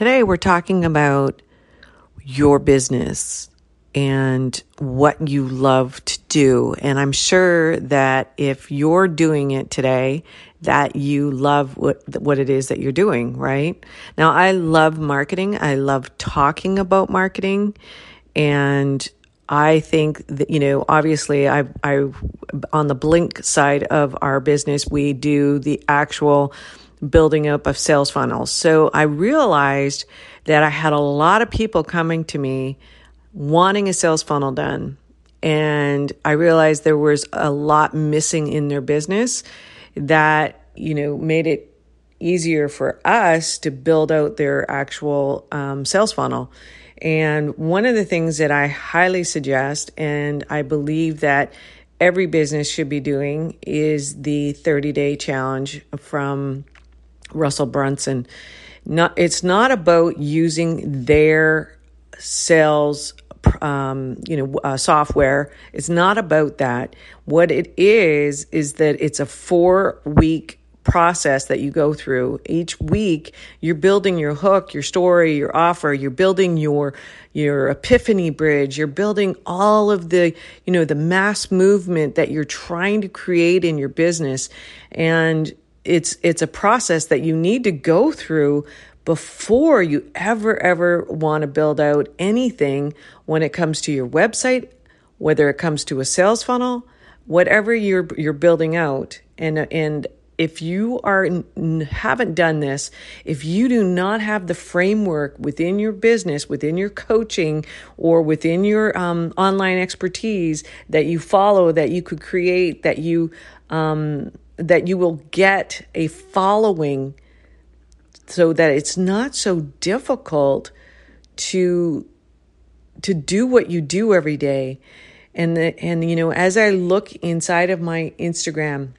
Today, we're talking about your business and what you love to do. And I'm sure that if you're doing it today, that you love what, what it is that you're doing, right? Now, I love marketing. I love talking about marketing. And I think that, you know, obviously I, I, on the blink side of our business, we do the actual building up of sales funnels. So I realized that I had a lot of people coming to me wanting a sales funnel done. And I realized there was a lot missing in their business that, you know, made it easier for us to build out their actual um, sales funnel. And one of the things that I highly suggest, and I believe that every business should be doing, is the 30 day challenge from Russell Brunson. Not, it's not about using their sales um, you know, uh, software. It's not about that. What it is, is that it's a four week process that you go through each week you're building your hook your story your offer you're building your your epiphany bridge you're building all of the you know the mass movement that you're trying to create in your business and it's it's a process that you need to go through before you ever, ever want to build out anything when it comes to your website, whether it comes to a sales funnel, whatever you're you're building out. And and if you are haven't done this, if you do not have the framework within your business, within your coaching, or within your um, online expertise that you follow, that you could create, that you um, that you will get a following so that it's not so difficult to to do what you do every day. And the, and you know as i look inside of my instagram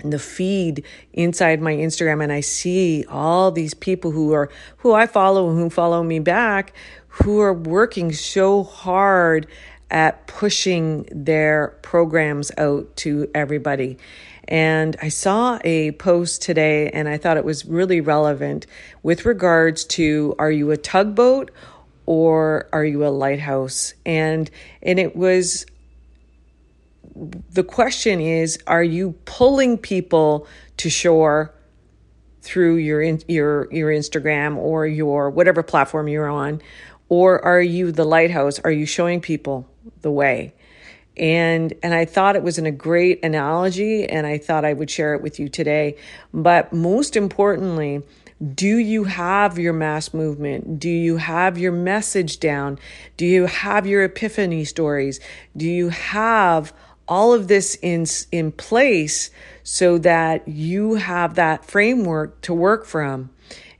and the feed inside my instagram and i see all these people who are who i follow and who follow me back who are working so hard at pushing their programs out to everybody and I saw a post today and I thought it was really relevant with regards to are you a tugboat or are you a lighthouse? And and it was the question is are you pulling people to shore through your your your Instagram or your whatever platform you're on or are you the lighthouse? Are you showing people the way? and and I thought it was in a great analogy and I thought I would share it with you today. But most importantly do you have your mass movement? Do you have your message down? Do you have your epiphany stories? Do you have all of this in in place so that you have that framework to work from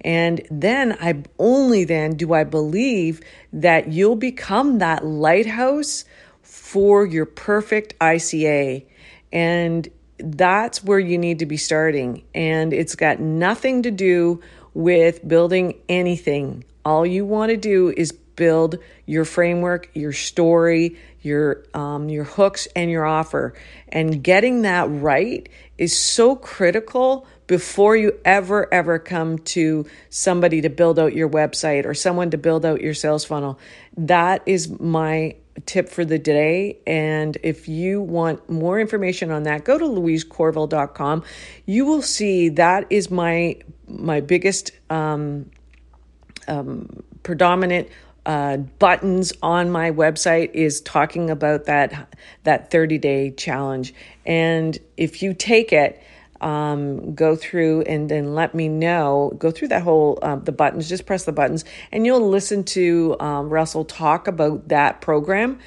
and then I only then do I believe that you'll become that lighthouse for your perfect ICA. And that's where you need to be starting. And it's got nothing to do with building anything. All you want to do is build your framework, your story, your um, your hooks, and your offer. And getting that right is so critical before you ever ever come to somebody to build out your website or someone to build out your sales funnel. That is my tip for the day. And if you want more information on that, go to louisecorville.com. You will see that is my my biggest um, um, predominant uh, buttons on my website is talking about that that 30 day challenge. And if you take it, um, go through and then let me know. Go through that whole uh, the buttons. Just press the buttons, and you'll listen to um, Russell talk about that program,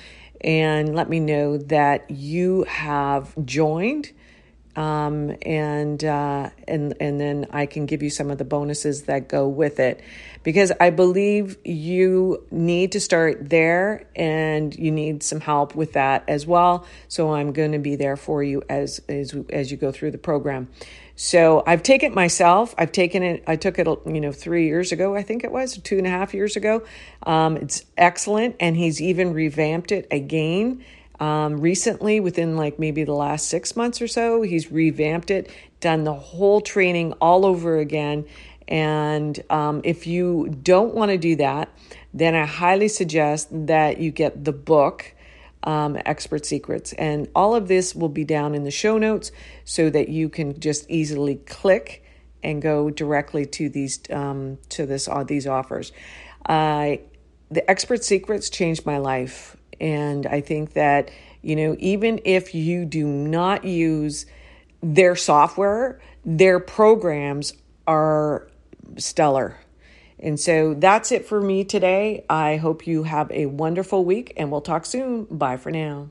and let me know that you have joined. Um, and uh, and and then I can give you some of the bonuses that go with it, because I believe you need to start there, and you need some help with that as well. So I'm going to be there for you as as as you go through the program. So I've taken it myself. I've taken it. I took it, you know, three years ago. I think it was two and a half years ago. Um, it's excellent, and he's even revamped it again um, recently, within like maybe the last six months or so, he's revamped it, done the whole training all over again. And um, if you don't want to do that, then I highly suggest that you get the book. Um, expert secrets and all of this will be down in the show notes so that you can just easily click and go directly to these um, to this uh, these offers. Uh, the expert secrets changed my life, and I think that you know even if you do not use their software, their programs are stellar. And so that's it for me today. I hope you have a wonderful week and we'll talk soon. Bye for now.